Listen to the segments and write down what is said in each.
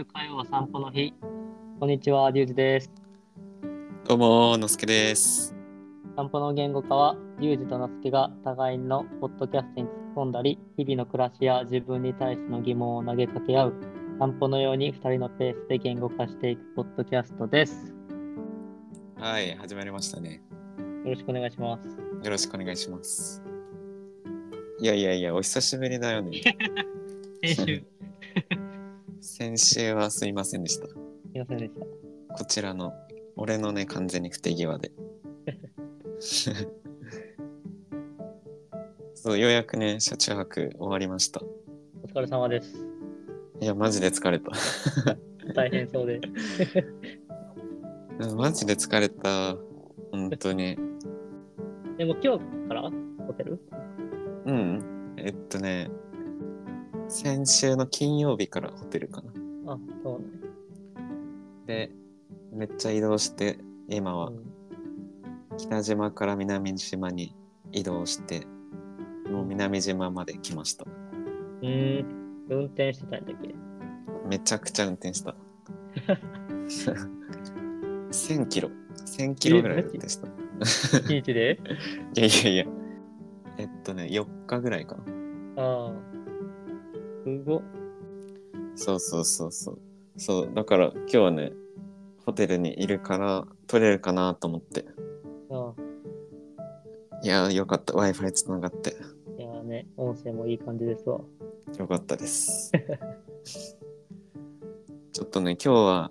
週火曜は散歩の日。こんにちは、リュウジです。どうも、のすけです。散歩の言語化は、リュウジとナスケが互いのポッドキャストに突っ込んだり、日々の暮らしや自分に対しての疑問を投げかけ合う、散歩のように2人のペースで言語化していくポッドキャストです。はい、始まりましたね。よろしくお願いします。よろしくお願いします。いやいやいや、お久しぶりだよね。先週、先週はすいませんでした。すいませんでした。こちらの、俺のね、完全に不手際で。そう、ようやくね、車中泊終わりました。お疲れ様です。いや、マジで疲れた。大変そうで。う んマジで疲れた。本当に。でも今日から？ホテル？うん。えっとね、先週の金曜日からホテルかな。あ、そうね。で、めっちゃ移動して、今はうん北島から南島に移動して、もう南島まで来ました。うーん、運転してたんだっけ？めちゃくちゃ運転した。1000キロ。1000キロぐらい運転した。い一日で？やいやいや。えっとね、4日ぐらいかな。ああ。すごっ。そうそうそうそう。そう、だから今日はね、ホテルにいるから取れるかなと思って。ああ。いやー、よかった。Wi-Fi つながって。いやーね、音声もいい感じですわ。よかったです。ちょっとね、今日は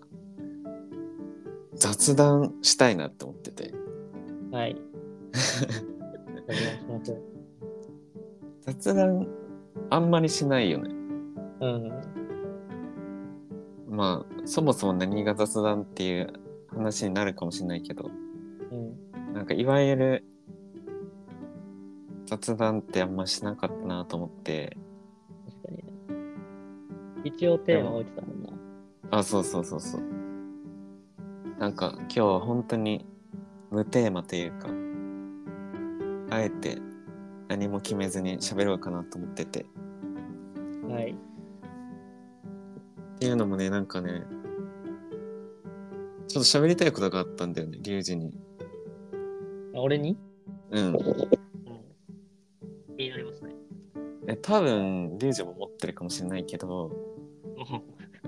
雑談したいなって思ってて。はい。お願いします。雑談あんまりしないよね。うん。まあ、そもそも何が雑談っていう話になるかもしれないけど、うん。なんかいわゆる雑談ってあんましなかったなと思って、確かにね。一応テーマ置いてたもんな。あ、そうそうそうそう。なんか今日は本当に無テーマというか、あえて何も決めずに喋ろうかなと思ってて。はい。っていうのもね、なんかね、ちょっと喋りたいことがあったんだよね、リュウジに。あ俺に？うん。うん。気になりますね。え多分、リュウジも持ってるかもしれないけど、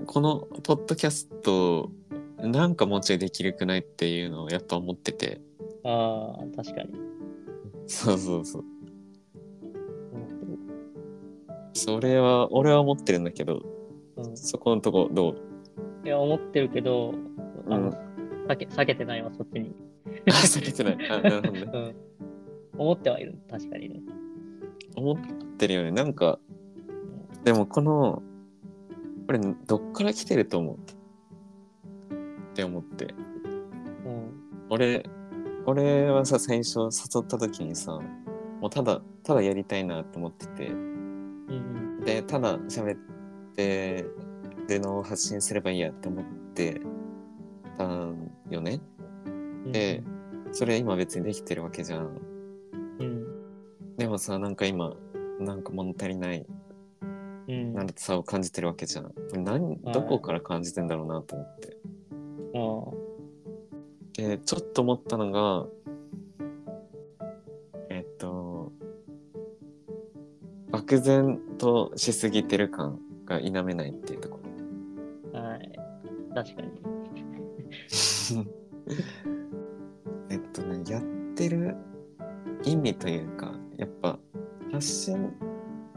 このポッドキャスト、なんかもうちょいできるくないっていうのをやっぱ思ってて。ああ、確かに。そうそうそう。それは、俺は思ってるんだけど、うん。そこのとこどう？いや、思ってるけど、あの、うん避け、避けてないわ、そっちに。あ、避けてない。あ、なるほどね。うん。思ってはいる、確かにね。思ってるよね。なんか、でもこの、これどっから来てると思うって思って。うん。俺、俺はさ、最初誘った時にさ、もうただ、ただやりたいなと思ってて、うんで、ただ喋ってるのを発信すればいいやって思ってたんよね。うん。で、それ今別にできてるわけじゃん。うん。でもさ、なんか今、なんか物足りないうん。なんてさを感じてるわけじゃん。何はいどこから感じてんだろうなと思って。で、ちょっと思ったのが、えっと、漠然としすぎてる感が否めないっていうところ。はい。確かに。えっとね、やってる意味というか、やっぱ発信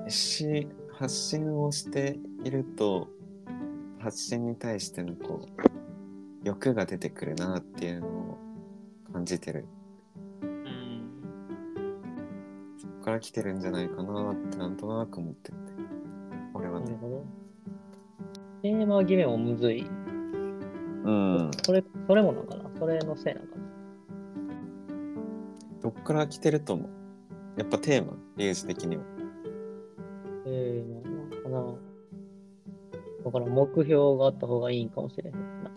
し、発信をしていると、発信に対してのこう、欲が出てくるなっていうのを感じてる。うん。そこから来てるんじゃないかなってなんとなく思ってて。テーマ決めもむずい。うん。それ、それもなんかなそれのせいなんかなどっから来てると思う？やっぱテーマ、リュウジ的には。ええなんかな。だから目標があった方がいいんかもしれへんな。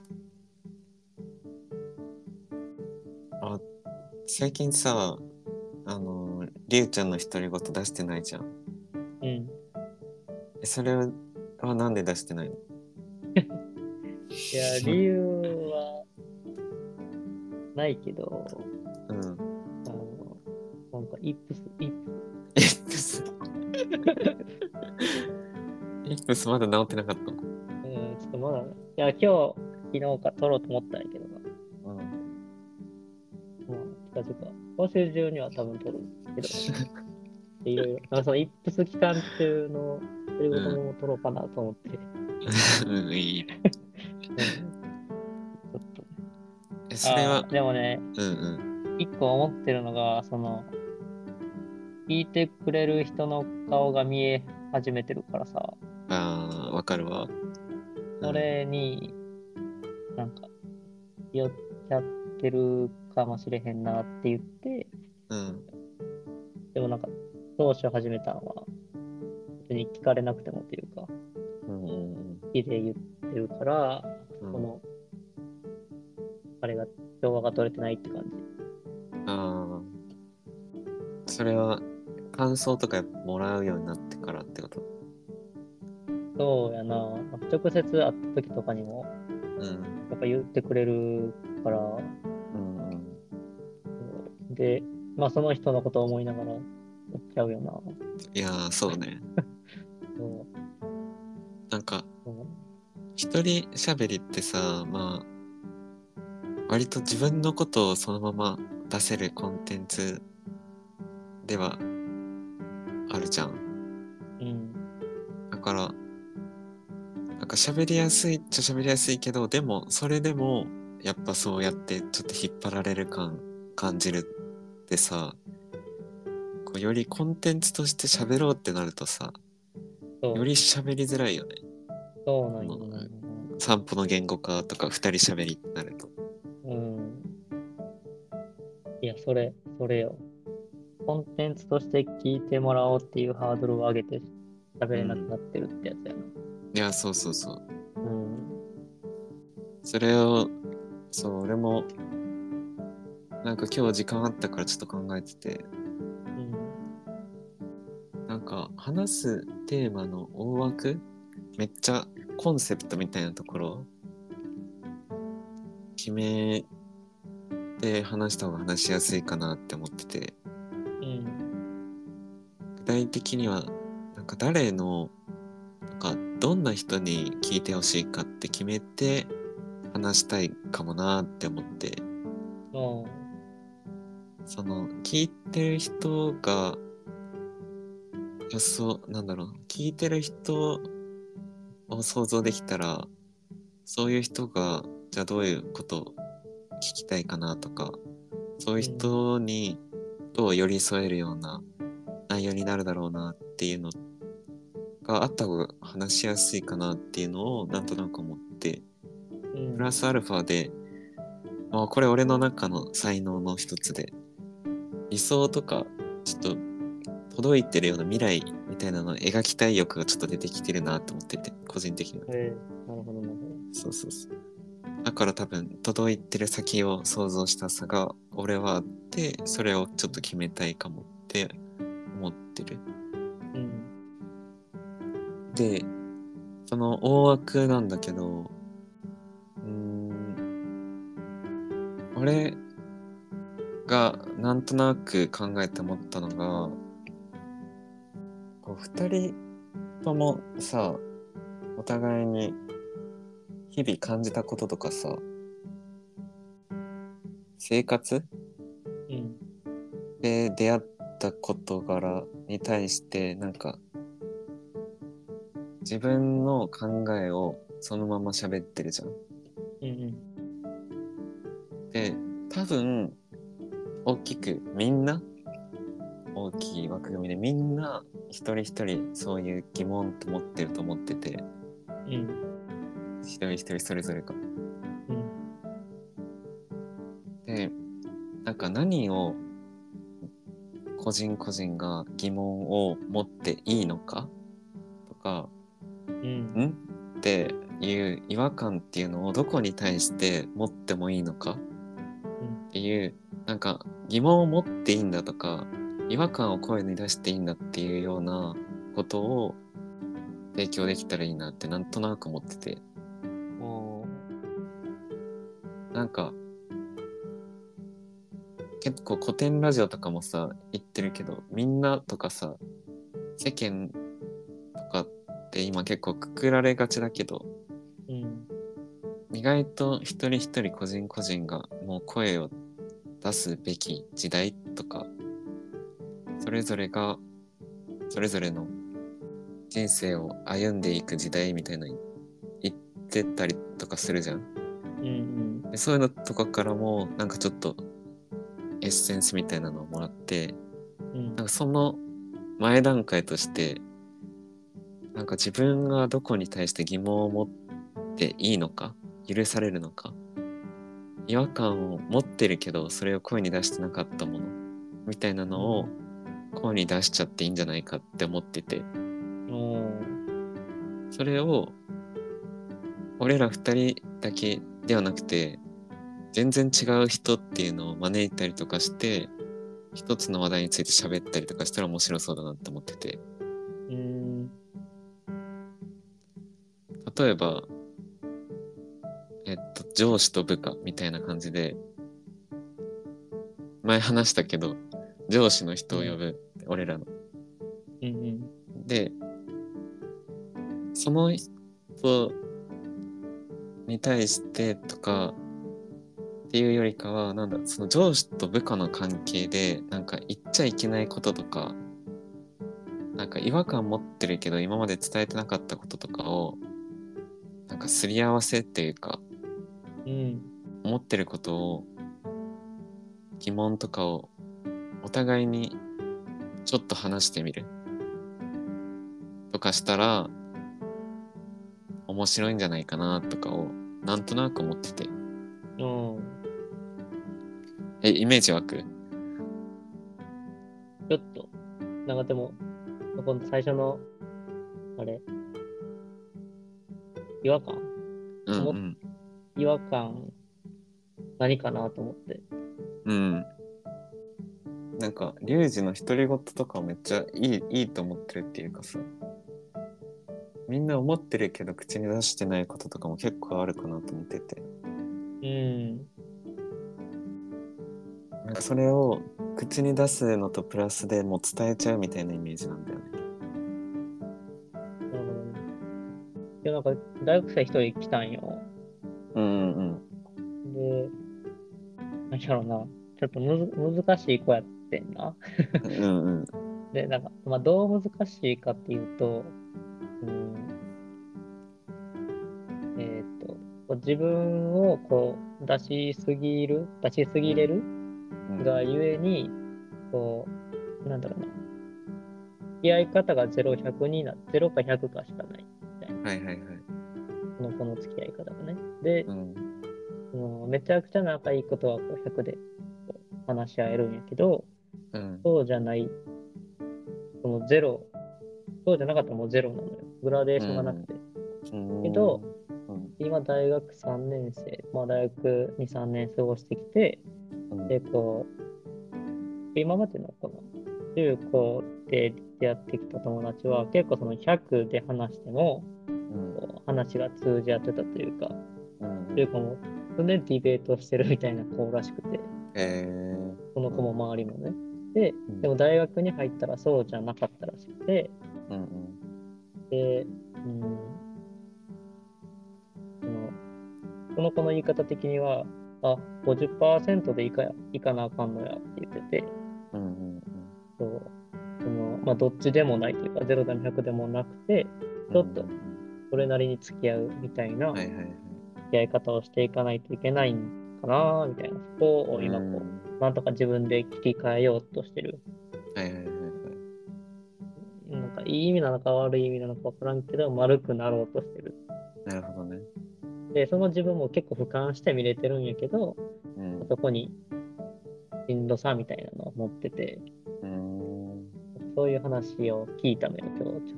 あ、最近さ、あの、リュウちゃんの独り言出してないじゃん。うん。えそれはなんで出してないの？いや、理由はないけど、うん。あの、なんか、イップス、イッイップス。イップスまだ治ってなかったうん、ちょっとまだ、いや、今日、昨日か撮ろうと思ったんやけどな。うん。まあ、近々、今週中には多分撮るけど、いろいろ、なんかそのイップス期間中の、それごとも撮ろうかなと思って、うん、うん、いいね。ちょっとね。え、それはあー、でもね、うんうん。一個思ってるのが、その、聞いてくれる人の顔が見え始めてるからさ、ああ、わかるわ。それに、なんか、寄っちゃってるかもしれへんなって言って、うん。でもなんか、当初始めたのは、別に聞かれなくてもっていうか、うんうん好きで言ってるから、れが、調和が取れてないって感じ。ああ。それは、感想とかもらうようになってからってこと？そうやな、直接会った時とかにも、うん。やっぱ言ってくれるから、うんうん。で、まあその人のことを思いながらやっちゃうよな。いやー、そうね。そうなんか、一人喋りってさ、まあ、割と自分のことをそのまま出せるコンテンツではあるじゃん。うん。だから、なんか喋りやすいっちゃ喋りやすいけど、でも、それでも、やっぱそうやってちょっと引っ張られる感感じるってさ、こうよりコンテンツとして喋ろうってなるとさ、より喋りづらいよね。そうなんよな。散歩の言語化とか二人喋りってなると。それ、それよ。コンテンツとして聞いてもらおうっていうハードルを上げて喋れなくなってるってやつやな。いや、そうそうそう。うん。それを、そう、俺も、なんか今日時間あったからちょっと考えてて、うん。なんか話すテーマの大枠？めっちゃコンセプトみたいなところ？決めて話した方が話しやすいかなって思っててうん。具体的にはなんか誰のなんかどんな人に聞いてほしいかって決めて話したいかもなって思ってあその聞いてる人がいやそなんだろう聞いてる人を想像できたらそういう人がじゃあどういうこと聞きたいかなとかそういう人にどう寄り添えるような内容になるだろうなっていうのがあった方が話しやすいかなっていうのをなんとなく思ってうん。プラスアルファで、まあ、これ俺の中の才能の一つで、理想とか、ちょっと届いてるような未来みたいなのを描きたい欲がちょっと出てきてるなと思ってて、個人的には。えー、なるほど、なるほそうそうそう。だから多分、届いてる先を想像したさが俺はあって、それをちょっと決めたいかもって思ってる。ど。うん。で、その大枠なんだけど、うーん、俺がなんとなく考えて思ったのが、こう二人ともさ、お互いに日々感じたこととかさ、生活？うん。で出会った事柄に対してなんか自分の考えをそのまま喋ってるじゃん。うん。で多分大きくみんな？大きい枠組みでみんな一人一人そういう疑問と持ってると思っててうん。一人一人それぞれが。うん。でなんか何を個人個人が疑問を持っていいのか？とかうん。ん？っていう違和感っていうのをどこに対して持ってもいいのか？っていうなんか疑問を持っていいんだとか違和感を声に出していいんだっていうようなことを提供できたらいいなってなんとなく思っててなんか結構古典ラジオとかもさ言ってるけどみんなとかさ世間とかって今結構くくられがちだけどうん。意外と一人一人個人個人がもう声を出すべき時代とかそれぞれがそれぞれの人生を歩んでいく時代みたいなの言ってたりとかするじゃん。うんでそういうのとかからもなんかちょっとエッセンスみたいなのをもらってうん。うんなんかその前段階としてなんか自分がどこに対して疑問を持っていいのか許されるのか違和感を持ってるけどそれを声に出してなかったものみたいなのを声に出しちゃっていいんじゃないかって思ってて。それを俺ら二人だけではなくて全然違う人っていうのを招いたりとかして一つの話題について喋ったりとかしたら面白そうだなって思っててうん。例えばえっと上司と部下みたいな感じで前話したけど上司の人を呼ぶ俺らのうんうん。でその人に対してとかっていうよりかはなんだその上司と部下の関係でなんか言っちゃいけないこととかなんか違和感持ってるけど今まで伝えてなかったこととかをなんかすり合わせっていうかうん。思ってることを疑問とかをお互いにちょっと話してみるとかしたら面白いんじゃないかなとかをなんとなく思ってて。うん。えイメージ湧く？ちょっと、なんかでも、この最初の、あれ、違和感？うんうん。違和感、何かなと思って。うん。なんかリュウジの独り言とかめっちゃいいいいと思ってるっていうかさ。みんな思ってるけど口に出してないこととかも結構あるかなと思っててうん。なんかそれを口に出すのとプラスでもう伝えちゃうみたいなイメージなんだよね。なるほどね。で、なんか、大学生一人来たんよ。うんうんで、なんやろな、ちょっとむず難しい子やってんな。うん。うんうん。で、なんか、まあ、どう難しいかっていうと、うん、自分をこう出しすぎる、出しすぎれるうんがゆえに、こう、なんだろうな、付き合い方が0、100にな、0か100かしかない。はいはいはい。この子の付き合い方がね。で、うんそのめちゃくちゃ仲いいことはこう100でこう話し合えるんやけど、うんそうじゃない、そのゼロ、そうじゃなかったらもうゼロなのよ。グラデーションがなくて。うん。けどうん、今大学3年生、まあ大学2、3年過ごしてきて、うん。で、こう、今までのこの中高で出会ってきた友達は結構その100で話しても、うん。話が通じ合ってたというか、うん。というかもう、常にディベートしてるみたいな子らしくて、えー。その子も周りもね。でうん、でも大学に入ったらそうじゃなかったらしくて、言い方的には、あ、50%でいかやいかなあかんのやって言ってて、うんうんそうそのまあ、どっちでもないというか、0でも100でもなくて、うん。ちょっとそれなりに付き合うみたいな付。き合い方をしていかないといけないんかなみたいな、そこを今こうんう、なんとか自分で切り替えようとしてる。はいはいはいはい。なんかいい意味なのか悪い意味なのか分からんけど、丸くなろうとしてる。で、その自分も結構俯瞰して見れてるんやけど、うん。そこにしんどさみたいなのを持ってて、うん。そういう話を聞いたのよ、今日。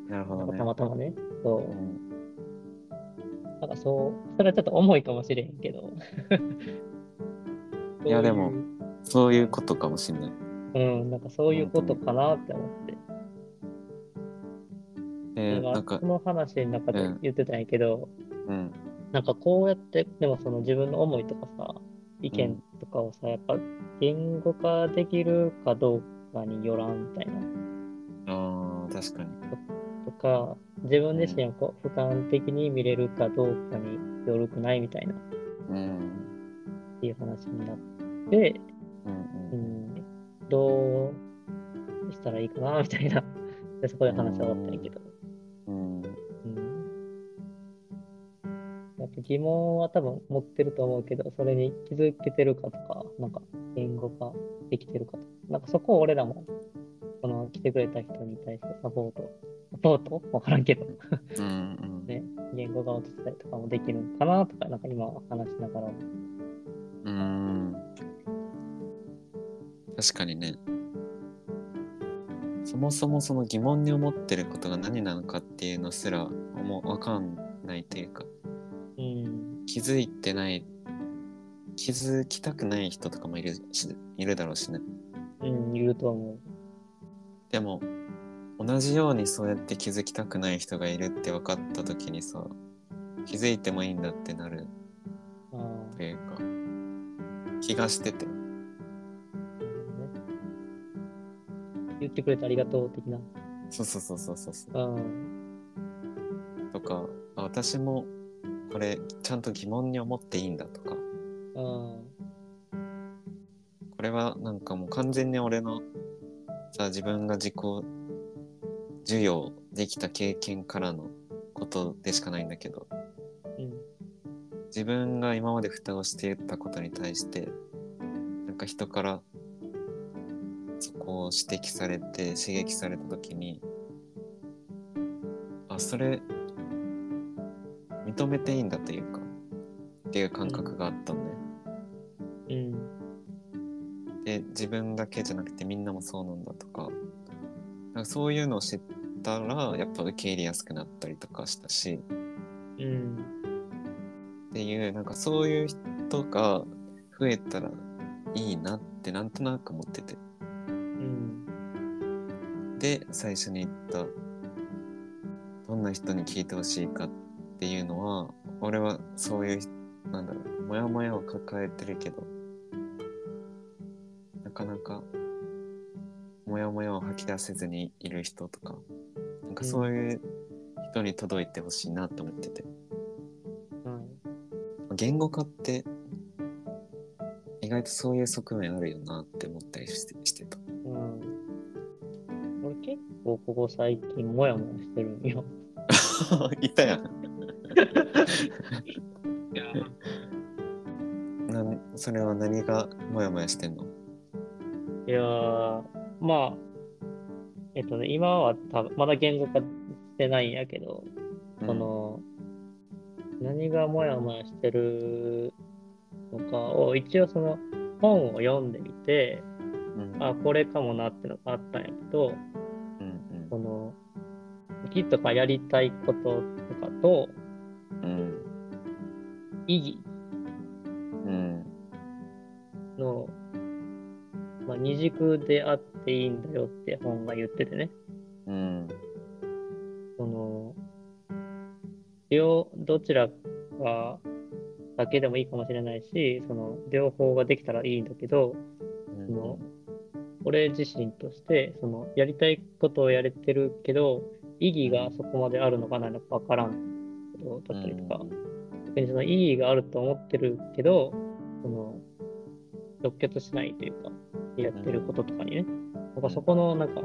た。またまね。そうう。んなんかそう、それはちょっと重いかもしれへんけど。いやでもそういうことかもしんない。うん、なんかそういうことかなって思って。えー、ななんんかかそ、の話の中でうん言ってたんやけど、うん。なんかこうやって、でもその自分の思いとかさ、意見とかをさ、やっぱ言語化できるかどうかによらんみたいな。ああ、確かに。とか、自分自身をこう俯瞰的に見れるかどうかによるくないみたいなっうん。ていう話になって、うんううん。ん、どうしたらいいかなみたいな。でそこで話は終わったんやけど。疑問は多分持ってると思うけど、それに気づけてるかとか、なんか言語化できてるかとか、なんかそこを俺らも、その来てくれた人に対してサポート、サポートわからんけど、うんうん。ね、言語化お手伝いとかもできるのかなとか、なんか今話しながら、うん。確かにね。そもそもその疑問に思ってることが何なのかっていうのすらもうわかんないというか、うん、気づいてない、気づきたくない人とかもいるし、いるだろうしね。うん、いると思う。でも、同じようにそうやって気づきたくない人がいるって分かった時にさ、気づいてもいいんだってなるというか、気がしてて。言ってくれてありがとう的な。そうそうそうそうそうとかあ私もこれちゃんと疑問に思っていいんだとか。うん、これはなんかもう完全に俺のさ自分が自己授与できた経験からのことでしかないんだけど。うん、自分が今まで蓋をしていたことに対してなんか人からそこを指摘されて刺激された時にあそれ認めていいんだというかっていう感覚があったのね、うん、で自分だけじゃなくてみんなもそうなんだとかかそういうのを知ったらやっぱ受け入れやすくなったりとかしたしうん、っていうなんかそういう人が増えたらいいなってなんとなく思ってて。うん、で最初に言ったどんな人に聞いてほしいかっていうのは俺はそういうなんだろうモヤモヤを抱えてるけどなかなかモヤモヤを吐き出せずにいる人とかなんかそういう人に届いてほしいなって思ってて、はい。言語化って意外とそういう側面あるよなって思ったりしてしてた。うん。俺結構ここ最近もやもやしてるんよ。いたやん。いや、なんそれは何がモヤモヤしてんの？いやーまあ、えっとね、今は多分まだ言語化してないんやけど、その、何がモヤモヤしてるのかを一応その本を読んでみて、うん、うんあ、これかもなってのがあったんやけど、うんその、きっとかやりたいこととかとうん。意義。うん。の、まあ、二軸であっていいんだよって本が言っててね。うん。その、両、どちらかだけでもいいかもしれないし、その、両方ができたらいいんだけど、うん。その俺自身として、その、やりたいことをやれてるけど、意義がそこまであるのかないのかわからんことだったりとか、逆にその意義があると思ってるけど、その、直結しないというか、やってることとかにね、なんかそこのなんか、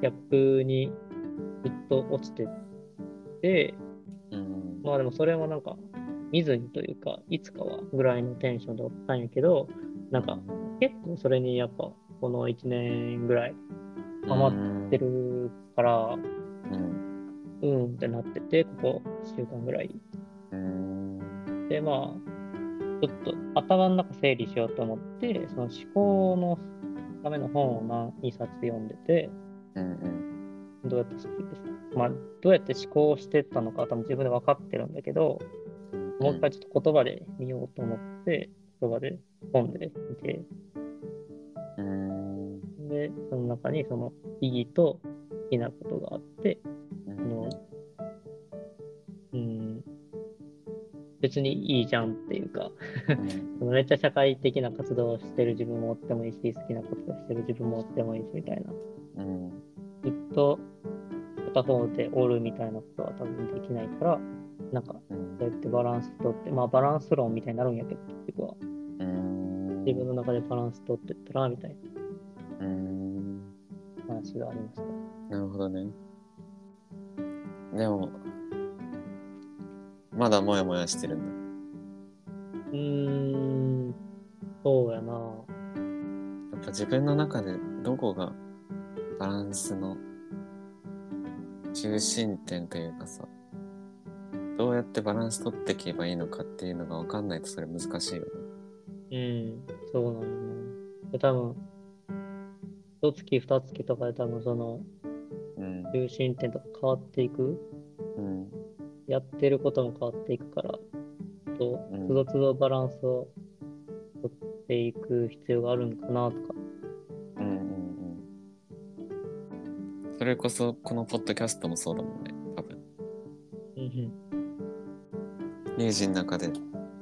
ギャップにずっと落ちてて、うん。まあでもそれもなんか、見ずにというか、いつかはぐらいのテンションでおったんやけど、なんか、結構それにやっぱ、この1年ぐらいハマってるから、うんうんってなってて、ここ1週間ぐらい。うん。で、まあ、ちょっと頭の中整理しようと思って、その思考のための本を何2冊読んでて、うんどうやってし、まあ、どうやって思考してたのか多分自分で分かってるんだけど、もう一回ちょっと言葉で見ようと思って、言葉で本で見て、うん。で、その中にその意義と好きなことがあって、別にいいじゃんっていうか、うんめっちゃ社会的な活動をしてる自分もおってもいいし、好きなことをしてる自分もおってもいいしみたいな。うんずっと片方でおるみたいなことは多分できないから、なんかうんそうやってバランス取って、まあバランス論みたいになるんやけど、結局は。うん自分の中でバランス取ってったら、みたいうんな話がありました。なるほどね。でも、まだモヤモヤしてるんだ。うーん、そうやな。やっぱ自分の中でどこがバランスの中心点というかさ、どうやってバランス取っていけばいいのかっていうのが分かんないとそれ難しいよね。うん、そうなんよな。で多分、一月二月とかで多分そのうん。中心点とか変わっていく、うん。やってることも変わっていくから、とうんつどつどバランスを取っていく必要があるんかなとか。うんうんうん。それこそこのポッドキャストもそうだもんね、多分。うんリュウジの中で、な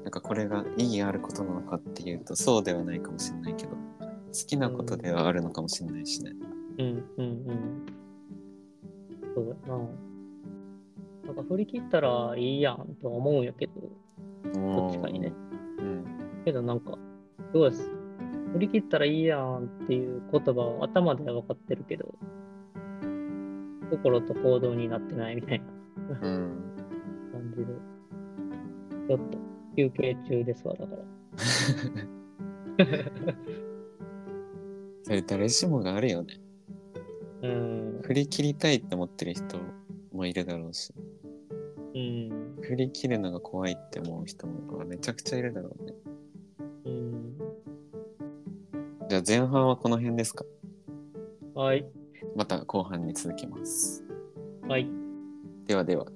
んかこれが意義あることなのかっていうと、そうではないかもしれないけど、好きなことではあるのかもしれないしね。うん、うん、うん振り切ったらいいやんとは思うんやけど、どっちかにね。うん。けどなんか、すごいです？振り切ったらいいやんっていう言葉を頭では分かってるけど、心と行動になってないみたいなうん。感じで、ちょっと休憩中ですわ、だから。それ誰しもがあるよね。うん、振り切りたいって思ってる人もいるだろうし、うん、振り切るのが怖いって思う人もめちゃくちゃいるだろうね。うん。じゃあ前半はこの辺ですか？はい、また後半に続きます。はい。ではでは。